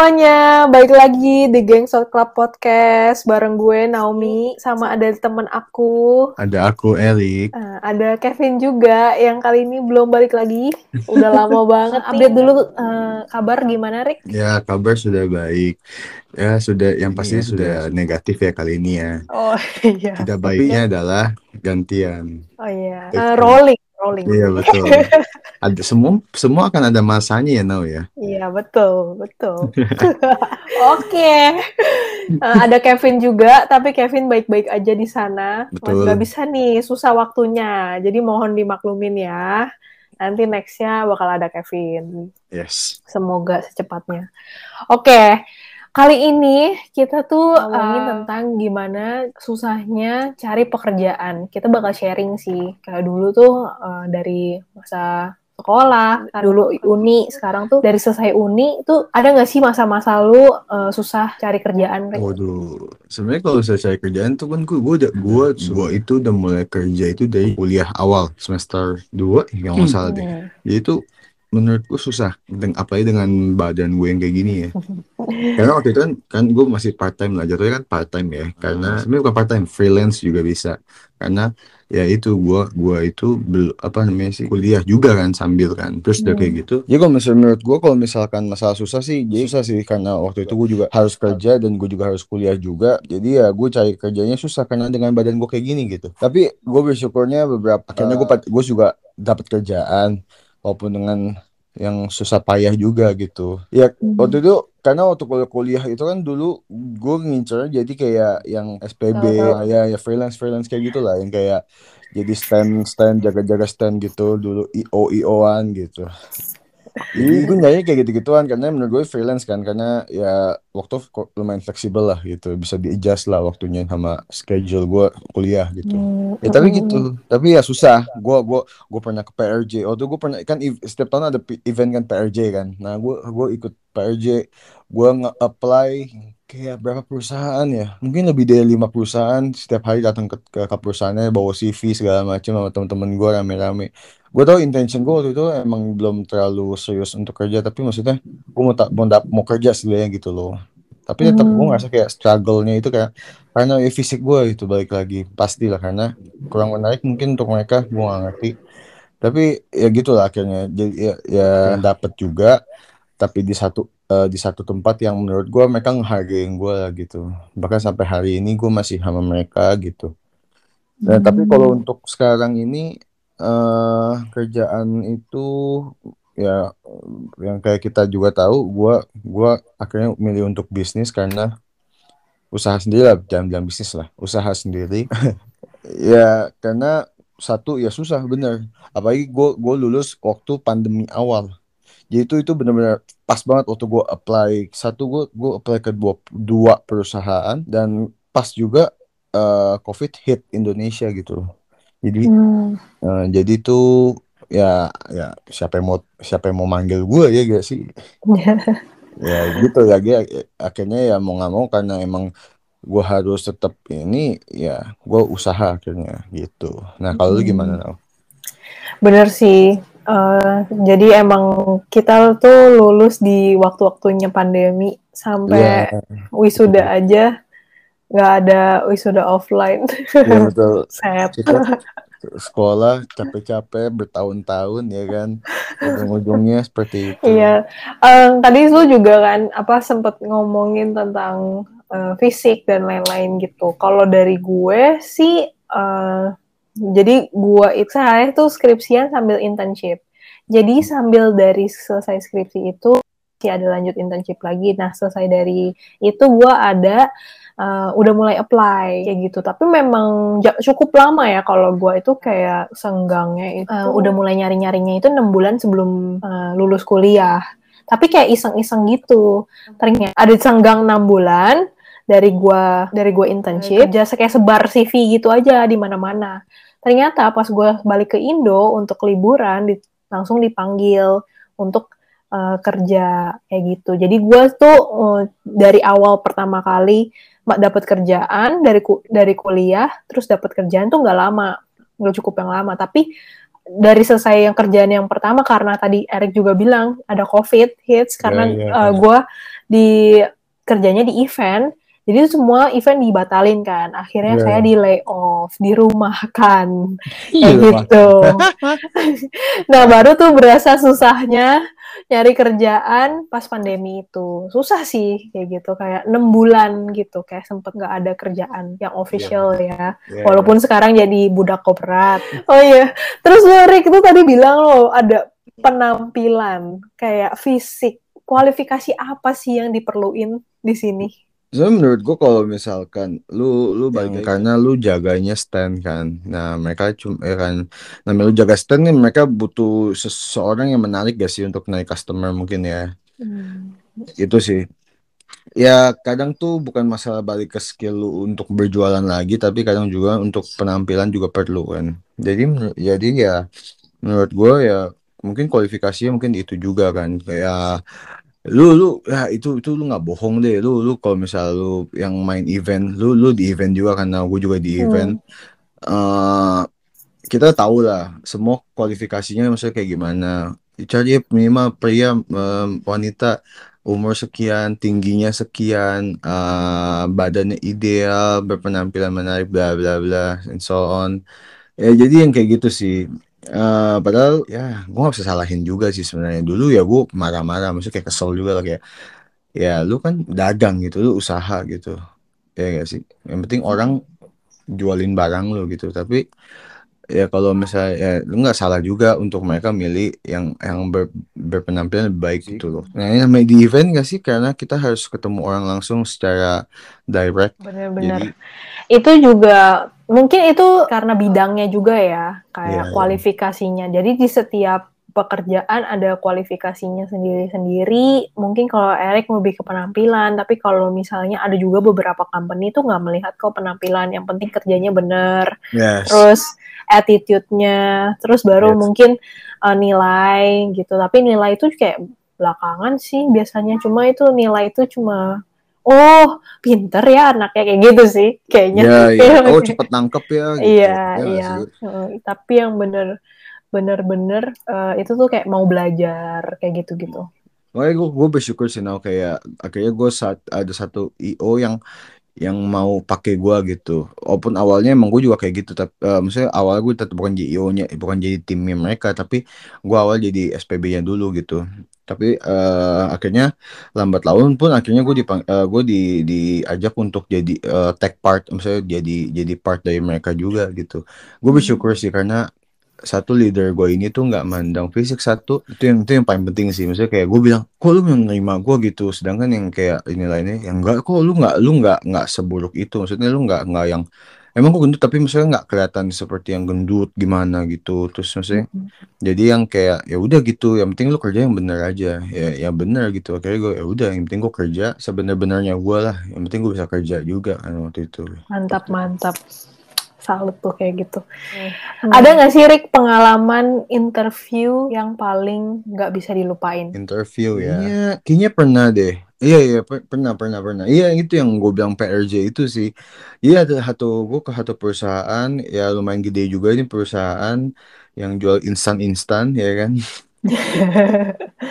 semuanya, balik lagi di Geng Shot Club Podcast bareng gue Naomi sama ada temen aku, Ada aku Erik. eh, ada Kevin juga yang kali ini belum balik lagi, udah lama banget. Update dulu eh, kabar gimana Rik? Ya kabar sudah baik. Ya sudah yang pasti Iya, sudah negatif ya kali ini ya. Oh iya, Tidak baiknya adalah gantian. oh iya. Eh, rolling, rolling. Iya betul. Ada semua semua akan ada masanya ya Nau ya. Iya betul, betul. Oke, Eh, ada Kevin juga, tapi Kevin baik-baik aja di sana. Mas Betul. nggak bisa nih, susah waktunya. Jadi mohon dimaklumin ya. Nanti nextnya bakal ada Kevin. Yes. Semoga secepatnya. Oke, kali ini kita tuh ngomongin tentang gimana susahnya cari pekerjaan. Kita bakal sharing sih. Kayak dulu tuh eh, dari masa sekolah, dulu uni, sekarang tuh dari selesai uni tuh ada nggak sih masa-masa lu eh, susah cari kerjaan? Rick? Waduh, sebenarnya kalau saya cari kerjaan tuh kan gue gue udah gue gue itu udah mulai kerja itu dari kuliah awal semester 2 ya nggak salah deh. Hmm. Jadi itu menurutku susah, Deng- apalagi dengan badan gue yang kayak gini ya. Karena waktu itu kan, kan gue masih part time lah, jatuhnya kan part time ya. Karena sebenarnya bukan part time, freelance juga bisa. Karena ya itu gue gue itu bel, apa namanya sih kuliah juga kan sambil kan. Terus udah kayak gitu. Jadi kalau misalnya menurut gue kalau misalkan masalah susah sih, jadi susah sih karena waktu itu gue juga harus kerja dan gue juga harus kuliah juga. Jadi ya gue cari kerjanya susah karena dengan badan gue kayak gini gitu. Tapi gue bersyukurnya beberapa akhirnya gue gue juga dapat kerjaan walaupun dengan yang susah payah juga gitu. Ya waktu itu karena waktu kuliah kuliah itu kan dulu gue ngincer jadi kayak yang SPB Tahu-tahu. ya ya freelance freelance kayak gitulah yang kayak jadi stand stand jaga-jaga stand gitu dulu IO IO-an gitu. Jadi gue nyari kayak gitu-gituan karena menurut gue freelance kan karena ya waktu lumayan fleksibel lah gitu bisa di adjust lah waktunya sama schedule gue kuliah gitu. Hmm, Ya tapi hmm. gitu, tapi ya susah. Gua gua gua pernah ke PRJ. Waktu gua pernah kan setiap tahun ada event kan PRJ kan. Nah, gua gua ikut PRJ. Gua nge-apply kayak berapa perusahaan ya? Mungkin lebih dari lima perusahaan. Setiap hari datang ke, ke, ke perusahaannya bawa CV segala macam sama teman-teman gua rame-rame. Gua tahu intention gua waktu itu emang belum terlalu serius untuk kerja, tapi maksudnya gua mau tak mau, mau kerja sebenarnya gitu loh. Tapi tetap Hmm. gua ngerasa kayak struggle-nya itu kayak karena ya fisik gua itu balik lagi. Pastilah karena kurang menarik mungkin untuk mereka gue gak ngerti. Tapi ya gitulah akhirnya jadi ya, ya dapat juga. Tapi di satu eh, di satu tempat yang menurut gue mereka ngehargain gue lah gitu. Bahkan sampai hari ini gue masih sama mereka gitu. Dan tapi kalau untuk sekarang ini eh kerjaan itu ya yang kayak kita juga tahu gue gua akhirnya milih untuk bisnis karena usaha sendiri lah jangan bilang bisnis lah usaha sendiri. Ya karena satu ya susah bener. Apalagi gue gue lulus waktu pandemi awal. Jadi itu itu benar-benar pas banget waktu gue apply. Satu gue gue apply ke dua, dua perusahaan dan pas juga eh, covid hit Indonesia gitu jadi Hmm. eh, jadi tuh ya ya siapa yang mau siapa yang mau manggil gue ya gak sih ya gitu ya gue akhirnya ya mau nggak mau karena emang gue harus tetap ini ya gue usaha akhirnya gitu nah kalau lu gimana Nau? Bener sih. Eh, jadi emang kita tuh lulus di waktu-waktunya pandemi sampai Iya, wisuda aja nggak ada wisuda offline. iya betul kita sekolah capek-capek bertahun-tahun ya kan ujung-ujungnya seperti itu Iya. Em, tadi lu juga kan apa sempet ngomongin tentang eh, fisik dan lain-lain gitu. Kalau dari gue sih eh, jadi gue itu saya tuh skripsian sambil internship. Jadi sambil dari selesai skripsi itu ada lanjut internship lagi. Nah, selesai dari itu gue ada eh, udah mulai apply kayak gitu. Tapi memang cukup lama ya kalau gue itu kayak senggangnya itu Eh, udah mulai nyari-nyarinya itu enam bulan sebelum eh, lulus kuliah. Tapi kayak iseng-iseng gitu. Ternyata ada senggang enam bulan dari gua dari gua internship, kerja kayak sebar CV gitu aja di mana-mana. Ternyata pas gua balik ke Indo untuk liburan di- langsung dipanggil untuk eh, kerja kayak gitu. Jadi gua tuh eh, dari awal pertama kali dapat kerjaan dari ku- dari kuliah terus dapat kerjaan tuh nggak lama, nggak cukup yang lama. Tapi dari selesai yang kerjaan yang pertama karena tadi Eric juga bilang ada COVID hits karena yeah, yeah, uh, yeah. gue di kerjanya di event jadi semua event dibatalin kan. Akhirnya yeah. saya di layoff, dirumahkan. Kayak gitu. nah, baru tuh berasa susahnya nyari kerjaan pas pandemi itu. Susah sih kayak gitu, kayak enam bulan gitu, kayak sempet nggak ada kerjaan yang official yeah. ya. Yeah, Walaupun yeah. sekarang jadi budak koperat. Oh iya. Terus Rick itu tadi bilang loh ada penampilan kayak fisik. Kualifikasi apa sih yang diperluin di sini? Sebenarnya menurut gue kalau misalkan lu lu balik karena lu jaganya stand kan. Nah, mereka cuma ya kan namanya lu jaga stand nih mereka butuh seseorang yang menarik gak sih untuk naik customer mungkin ya. Hmm. Itu sih. Ya kadang tuh bukan masalah balik ke skill lu untuk berjualan lagi tapi kadang juga untuk penampilan juga perlu kan. Jadi jadi ya menurut gue ya mungkin kualifikasinya mungkin itu juga kan kayak lu lu ya itu itu lu nggak bohong deh. Lu lu kalau misal lu yang main event lu lu di event juga karena gue juga di hmm. event uh, kita tahu lah semua kualifikasinya maksudnya kayak gimana. Cari minimal pria um, wanita umur sekian tingginya sekian uh, badannya ideal berpenampilan menarik bla bla bla and so on. Ya jadi yang kayak gitu sih Uh, padahal ya gue gak bisa salahin juga sih sebenarnya dulu ya gue marah-marah maksudnya kayak kesel juga lah kayak ya lu kan dagang gitu lu usaha gitu ya gak sih yang penting orang jualin barang lu gitu tapi ya kalau misalnya ya lu nggak salah juga untuk mereka milih yang yang ber, berpenampilan lebih baik gitu loh. Nah ini namanya di event gak sih karena kita harus ketemu orang langsung secara direct. Benar-benar. Itu juga mungkin itu karena bidangnya juga ya kayak yeah, kualifikasinya yeah. jadi di setiap pekerjaan ada kualifikasinya sendiri-sendiri mungkin kalau Eric lebih ke penampilan tapi kalau misalnya ada juga beberapa company itu nggak melihat kok penampilan yang penting kerjanya bener yes. terus attitude-nya terus baru yes. mungkin uh, nilai gitu tapi nilai itu kayak belakangan sih biasanya cuma itu nilai itu cuma oh pinter ya anaknya kayak gitu sih kayaknya. Iya, iya. Oh cepet nangkep ya. Gitu. Iya, ya, iya. Tapi yang bener bener-bener uh, itu tuh kayak mau belajar kayak gitu-gitu. Makanya gue, gue bersyukur sih now kayak akhirnya gue saat ada satu IO yang yang mau pakai gue gitu. Walaupun awalnya emang gue juga kayak gitu, tapi uh, maksudnya awal gue tetap bukan jadi IO-nya, bukan jadi timnya mereka, tapi gue awal jadi SPB-nya dulu gitu tapi uh, akhirnya lambat laun pun akhirnya gue dipang uh, gue di diajak untuk jadi uh, tech part misalnya jadi jadi part dari mereka juga gitu. Gue bersyukur sih karena satu leader gue ini tuh nggak mandang fisik satu itu yang itu yang paling penting sih. Misalnya kayak gue bilang kok lu menerima gue gitu? Sedangkan yang kayak ini lainnya yang enggak kok lu nggak lu nggak nggak seburuk itu. Maksudnya lu nggak nggak yang emang kok gendut tapi misalnya nggak kelihatan seperti yang gendut gimana gitu terus maksudnya mm -hmm. jadi yang kayak ya udah gitu yang penting lu kerja yang bener aja ya yang bener gitu akhirnya gue ya udah yang penting gue kerja sebenar-benarnya gue lah yang penting gue bisa kerja juga kan waktu itu mantap mantap salut tuh kayak gitu. Hmm. Ada nggak sih Rick pengalaman interview yang paling nggak bisa dilupain? Interview ya? Iya, kayaknya pernah deh. Iya iya per pernah pernah pernah. Iya itu yang gue bilang PRJ itu sih. Iya ada satu gue ke satu perusahaan ya lumayan gede juga ini perusahaan yang jual instan instan ya kan.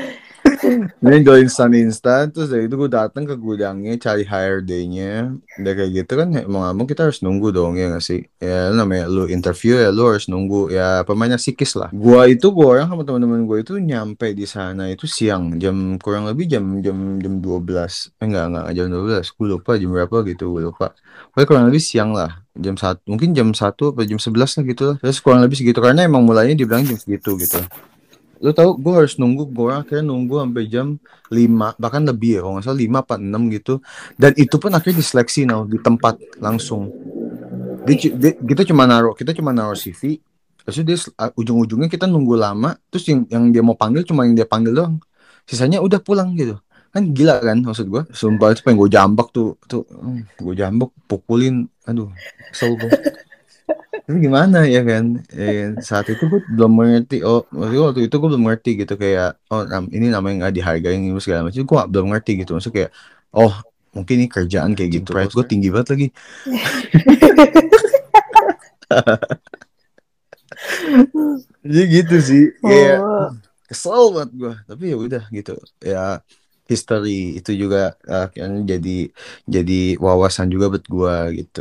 Ini jual instan instan terus dari itu gue datang ke gudangnya cari hire day-nya. Udah kayak gitu kan mau nggak mau kita harus nunggu dong ya nggak sih? Ya namanya lu interview ya lu harus nunggu. Ya pemainnya sikis lah. Gua itu gua orang sama teman-teman gue itu nyampe di sana itu siang jam kurang lebih jam jam jam dua belas. Eh enggak enggak jam dua belas. Gue lupa jam berapa gitu gue lupa. Pokoknya kurang lebih siang lah jam satu mungkin jam satu atau jam sebelas lah gitu lah. Terus kurang lebih segitu karena emang mulainya dibilang jam segitu gitu lu tahu gue harus nunggu gue akhirnya nunggu sampai jam 5 bahkan lebih ya kalau nggak salah 5 apa 6 gitu. Dan itu pun akhirnya diseleksi now di tempat langsung. Di, di, kita cuma naruh kita cuma naruh CV terus dia ujung-ujungnya kita nunggu lama terus yang yang dia mau panggil cuma yang dia panggil doang. Sisanya udah pulang gitu. Kan gila kan maksud gue sumpah itu pengen gue jambak tuh tuh hmm, gue jambak pukulin. Aduh kesel tapi gimana ya kan? Eh, saat itu gue belum mengerti. Oh waktu itu gue belum ngerti gitu kayak oh ini namanya nggak dihargain ini segala macam. Gue belum ngerti gitu. Maksud kayak oh mungkin ini kerjaan kayak gitu price gue tinggi banget lagi. Jadi gitu sih. Kayak Oh. kesel banget gue tapi ya udah gitu. Ya history itu juga akhirnya jadi jadi wawasan juga buat gue gitu.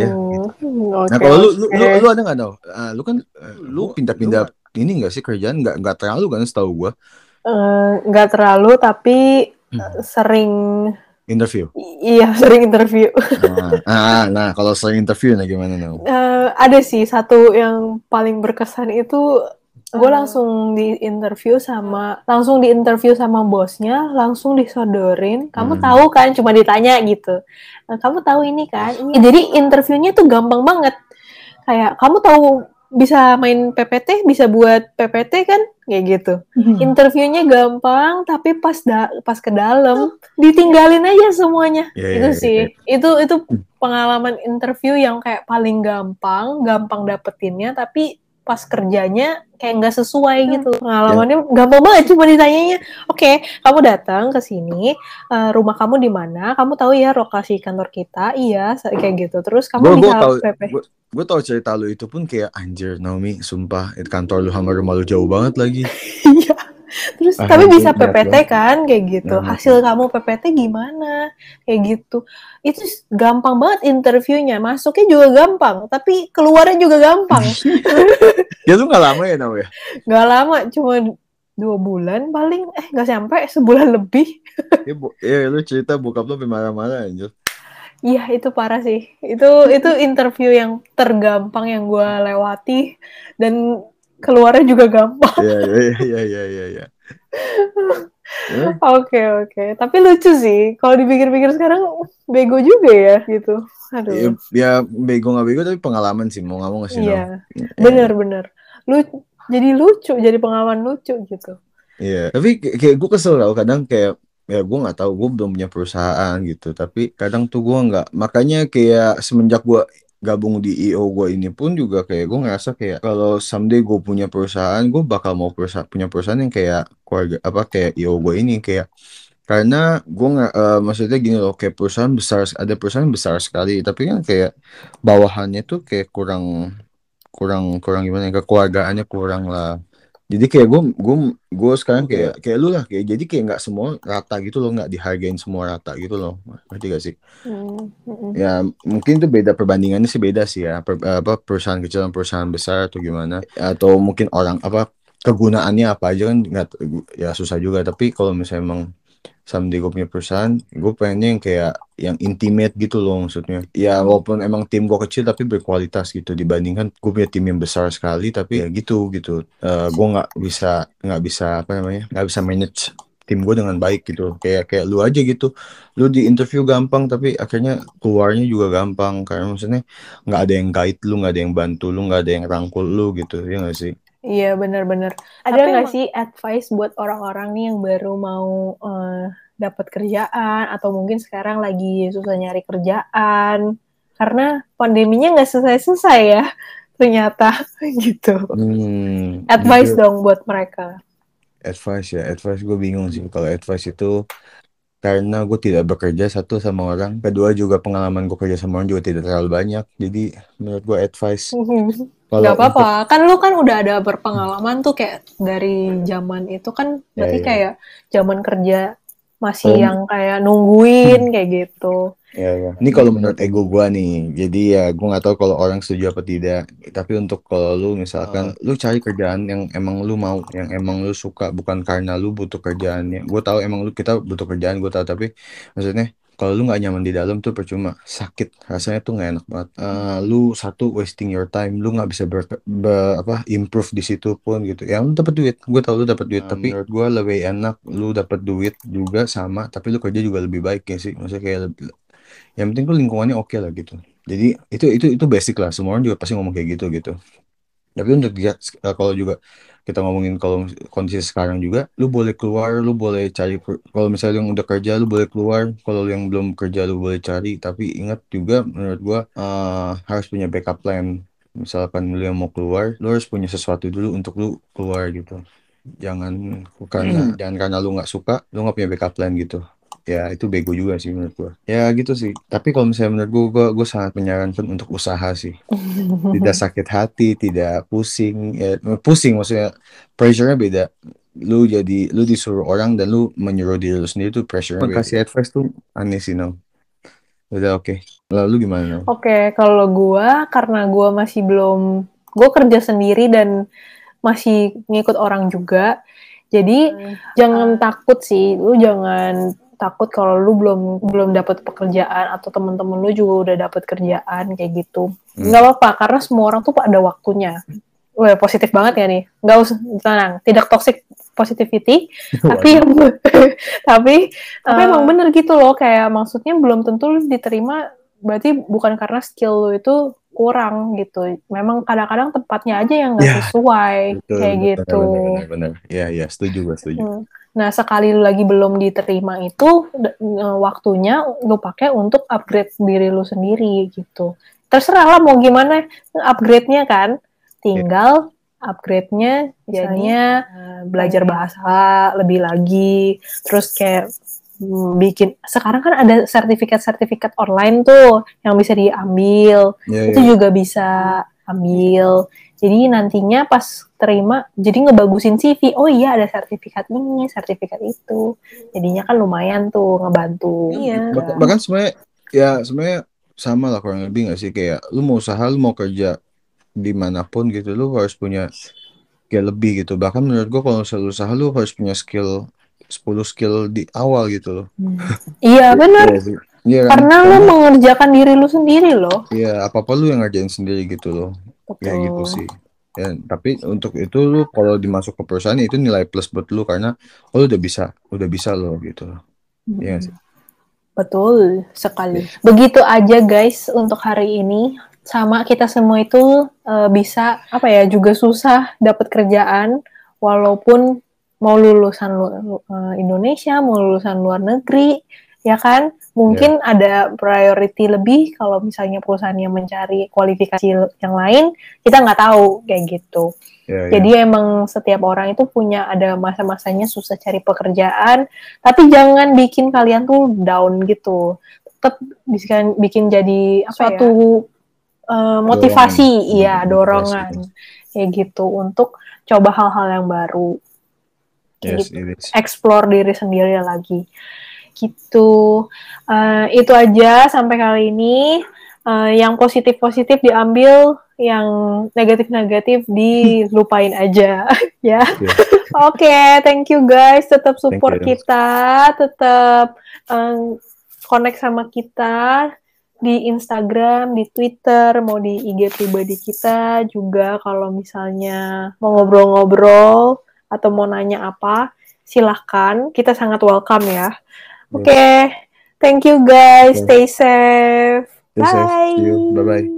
Ya Hmm, oke, nah kalau lu, lu lu lu ada nggak tau Ah, lu kan eh, lu pindah-pindah ini nggak sih kerjaan? Nggak nggak terlalu kan setahu Eh, nggak terlalu tapi Hmm. eh, sering interview? I- iya sering interview. Nah, ah, nah kalau sering interview nah gimana no Eh, ada sih satu yang paling berkesan itu gue langsung di interview sama langsung di interview sama bosnya langsung disodorin. Kamu Hmm. tahu kan cuma ditanya gitu. "Eh, kamu tahu ini kan? Ini jadi interviewnya tuh gampang banget. Kayak kamu tahu bisa main PPT bisa buat PPT kan? Kayak gitu. Interviewnya gampang tapi pas da- pas ke dalam ditinggalin aja semuanya. Ya, itu ya, ya, sih. ya. itu itu pengalaman interview yang kayak paling gampang gampang dapetinnya tapi pas kerjanya kayak nggak sesuai gitu. Pengalamannya gampang banget cuma ditanyanya. Oke kamu datang ke sini eh, rumah kamu di mana? Kamu tahu ya lokasi kantor kita? Iya kayak gitu. Terus kamu gue bisa tahu PP gue tahu cerita lu itu pun kayak anjir Naomi sumpah itu kantor lu sama rumah lu jauh banget lagi. Terus Ah, tapi bisa PPT kan kayak gitu. Nah, Hasil kamu PPT gimana? Kayak gitu. Itu gampang banget interviewnya. Masuknya juga gampang, tapi keluarnya juga gampang. ya lu nggak lama ya Naomi ya Gak lama, cuma dua bulan paling. Eh nggak sampai sebulan lebih. ya, bu- ya lu cerita bokap lu sampai marah-marah anjir Iya itu parah sih. Itu itu interview yang tergampang yang gue lewati dan keluarnya juga gampang. ya ya ya ya ya ya Ya, Oke oke. Tapi lucu sih. Kalau dipikir-pikir sekarang bego juga ya gitu. ya, Aduh. ya bego nggak bego tapi pengalaman sih mau nggak mau nggak sih Iya. Nam? Bener-bener. Lu jadi lucu, jadi pengalaman lucu gitu. Iya, tapi kayak, kayak gue kesel tau kadang kayak ya gue nggak tahu gue belum punya perusahaan gitu tapi kadang tuh gue nggak makanya kayak semenjak gue gabung di IO gue ini pun juga kayak gue ngerasa kayak kalau someday gue punya perusahaan gue bakal mau perusahaan punya perusahaan yang kayak keluarga apa kayak IO gue ini kayak karena gue nggak eh, maksudnya gini loh kayak perusahaan besar ada perusahaan besar sekali tapi kan kayak bawahannya tuh kayak kurang kurang kurang gimana ya kekeluargaannya kurang lah jadi kayak gue gue gue sekarang kayak kayak lu lah kayak jadi kayak nggak semua rata gitu loh nggak dihargain semua rata gitu loh. Ngerti gak sih? Hmm, mm-mm. ya mungkin itu beda perbandingannya sih beda sih ya Per- apa perusahaan kecil dan perusahaan besar atau gimana. Atau mungkin orang apa kegunaannya apa aja kan nggak ya susah juga. Tapi kalau misalnya emang someday gue punya perusahaan gue pengennya yang kayak yang intimate gitu loh maksudnya. Ya walaupun emang tim gue kecil tapi berkualitas gitu. Dibandingkan gue punya tim yang besar sekali tapi ya gitu gitu. Eh gue nggak bisa nggak bisa apa namanya nggak bisa manage tim gue dengan baik gitu. Kayak kayak lu aja gitu. Lu di interview gampang tapi akhirnya keluarnya juga gampang. Karena maksudnya nggak ada yang guide lu nggak ada yang bantu lu nggak ada yang rangkul lu gitu ya nggak sih Iya benar-benar. Ada nggak emang- sih advice buat orang-orang nih yang baru mau eh, dapat kerjaan atau mungkin sekarang lagi susah nyari kerjaan karena pandeminya nggak selesai-selesai ya ternyata gitu. hmm, Advice jujur, dong buat mereka. advice ya advice gue bingung sih kalau advice itu karena gue tidak bekerja satu sama orang kedua juga pengalaman gue kerja sama orang juga tidak terlalu banyak jadi menurut gue advice kalau Gak apa-apa, kan lu kan udah ada berpengalaman tuh kayak dari zaman itu kan berarti iya. kayak zaman kerja masih Kalau- yang kayak nungguin kayak gitu. Ya, ya. Ini kalau menurut ego gua nih, jadi ya gua nggak tahu kalau orang setuju apa tidak. Tapi untuk kalau lu misalkan lu cari kerjaan yang emang lu mau, yang emang lu suka, bukan karena lu butuh kerjaannya. Gue tahu emang lu kita butuh kerjaan, gue tahu. Tapi maksudnya kalau lu nggak nyaman di dalam tuh percuma, sakit, rasanya tuh nggak enak banget. Eh, lu satu wasting your time, lu nggak bisa ber, ber- apa improve di situ pun gitu. Ya lu dapat duit, gue tahu lu dapat duit. tapi menurut gua lebih enak lu dapat duit juga sama, tapi lu kerja juga lebih baik ya sih. Maksudnya kayak lebih- yang penting tuh lingkungannya oke lah gitu jadi itu itu itu basic lah semua orang juga pasti ngomong kayak gitu gitu tapi untuk dia eh, kalau juga kita ngomongin kalau kondisi sekarang juga lu boleh keluar lu boleh cari kalau misalnya yang udah kerja lu boleh keluar. Kalau lu yang belum kerja lu boleh cari. Tapi ingat juga menurut gua eh, harus punya backup plan. Misalkan lu yang mau keluar lu harus punya sesuatu dulu untuk lu keluar gitu. Jangan karena jangan karena lu nggak suka lu nggak punya backup plan gitu ya itu bego juga sih menurut gue ya gitu sih. Tapi kalau misalnya menurut gue gue, gue sangat menyarankan untuk usaha sih. Tidak sakit hati tidak pusing ya, pusing maksudnya. Pressure-nya beda. Lu jadi lu disuruh orang dan lu menyuruh diri lu sendiri tuh pressure-nya kasih advice tuh aneh sih no udah oke. Okay. lalu gimana oke okay, kalau gue karena gue masih belum gue kerja sendiri dan masih ngikut orang juga jadi hmm. jangan takut sih. Lu jangan takut kalau lu belum belum dapat pekerjaan atau temen-temen lu juga udah dapat kerjaan kayak gitu hmm. nggak apa-apa karena semua orang tuh ada waktunya Wah, positif banget ya nih. Nggak usah tenang, tidak toxic positivity, tapi tapi uh, tapi emang bener gitu loh kayak maksudnya belum tentu lu diterima berarti bukan karena skill lu itu kurang gitu. Memang kadang-kadang tempatnya aja yang nggak ya, sesuai betul, kayak betul, gitu. Benar-benar. Iya, iya, setuju gue, setuju. Hmm. Nah, sekali lu lagi belum diterima itu waktunya lu pakai untuk upgrade diri lu sendiri gitu. Terserah lah mau gimana upgrade-nya kan. Tinggal upgrade-nya jadinya uh, belajar bahasa lebih lagi, terus kayak hmm, bikin sekarang kan ada sertifikat-sertifikat online tuh yang bisa diambil. Yeah, itu yeah. juga bisa ambil. Jadi nantinya pas terima, jadi ngebagusin CV. Oh iya ada sertifikat ini, sertifikat itu. Jadinya kan lumayan tuh ngebantu. Iya. Bah bahkan sebenarnya ya sebenarnya sama lah kurang lebih nggak sih kayak lu mau usaha, lu mau kerja di mana pun gitu, lu harus punya skill lebih gitu. Bahkan menurut gua kalau selalu usaha lu harus punya skill 10 skill di awal gitu loh. Hmm. iya benar. Iya, iya kan? Karena lu mengerjakan diri lu sendiri loh. Iya, apa-apa lu yang ngerjain sendiri gitu loh. Betul. Ya gitu sih. Ya, tapi untuk itu lu kalau dimasuk ke perusahaan itu nilai plus buat lu karena oh, lu udah bisa, udah bisa lo gitu. Hmm. Iya sih. Betul sekali. Ya. Begitu aja guys untuk hari ini. Sama kita semua itu uh, bisa apa ya juga susah dapat kerjaan walaupun mau lulusan lu, uh, Indonesia, mau lulusan luar negeri, ya kan? Mungkin yeah. ada priority lebih kalau misalnya perusahaan yang mencari kualifikasi yang lain, kita nggak tahu kayak gitu. Yeah, yeah. Jadi emang setiap orang itu punya ada masa-masanya susah cari pekerjaan, tapi jangan bikin kalian tuh down gitu. Tetap bisa bikin jadi apa suatu ya? uh, motivasi, iya dorongan kayak gitu untuk coba hal-hal yang baru. Yes, gitu. Explore diri sendiri lagi gitu uh, itu aja sampai kali ini uh, yang positif positif diambil yang negatif negatif dilupain aja ya yeah. oke okay, thank you guys tetap support kita tetap um, connect sama kita di Instagram, di Twitter, mau di IG pribadi kita juga kalau misalnya mau ngobrol-ngobrol atau mau nanya apa, silahkan. Kita sangat welcome ya. Oke, okay. thank you guys. Stay safe. Stay Bye. Safe. Bye bye.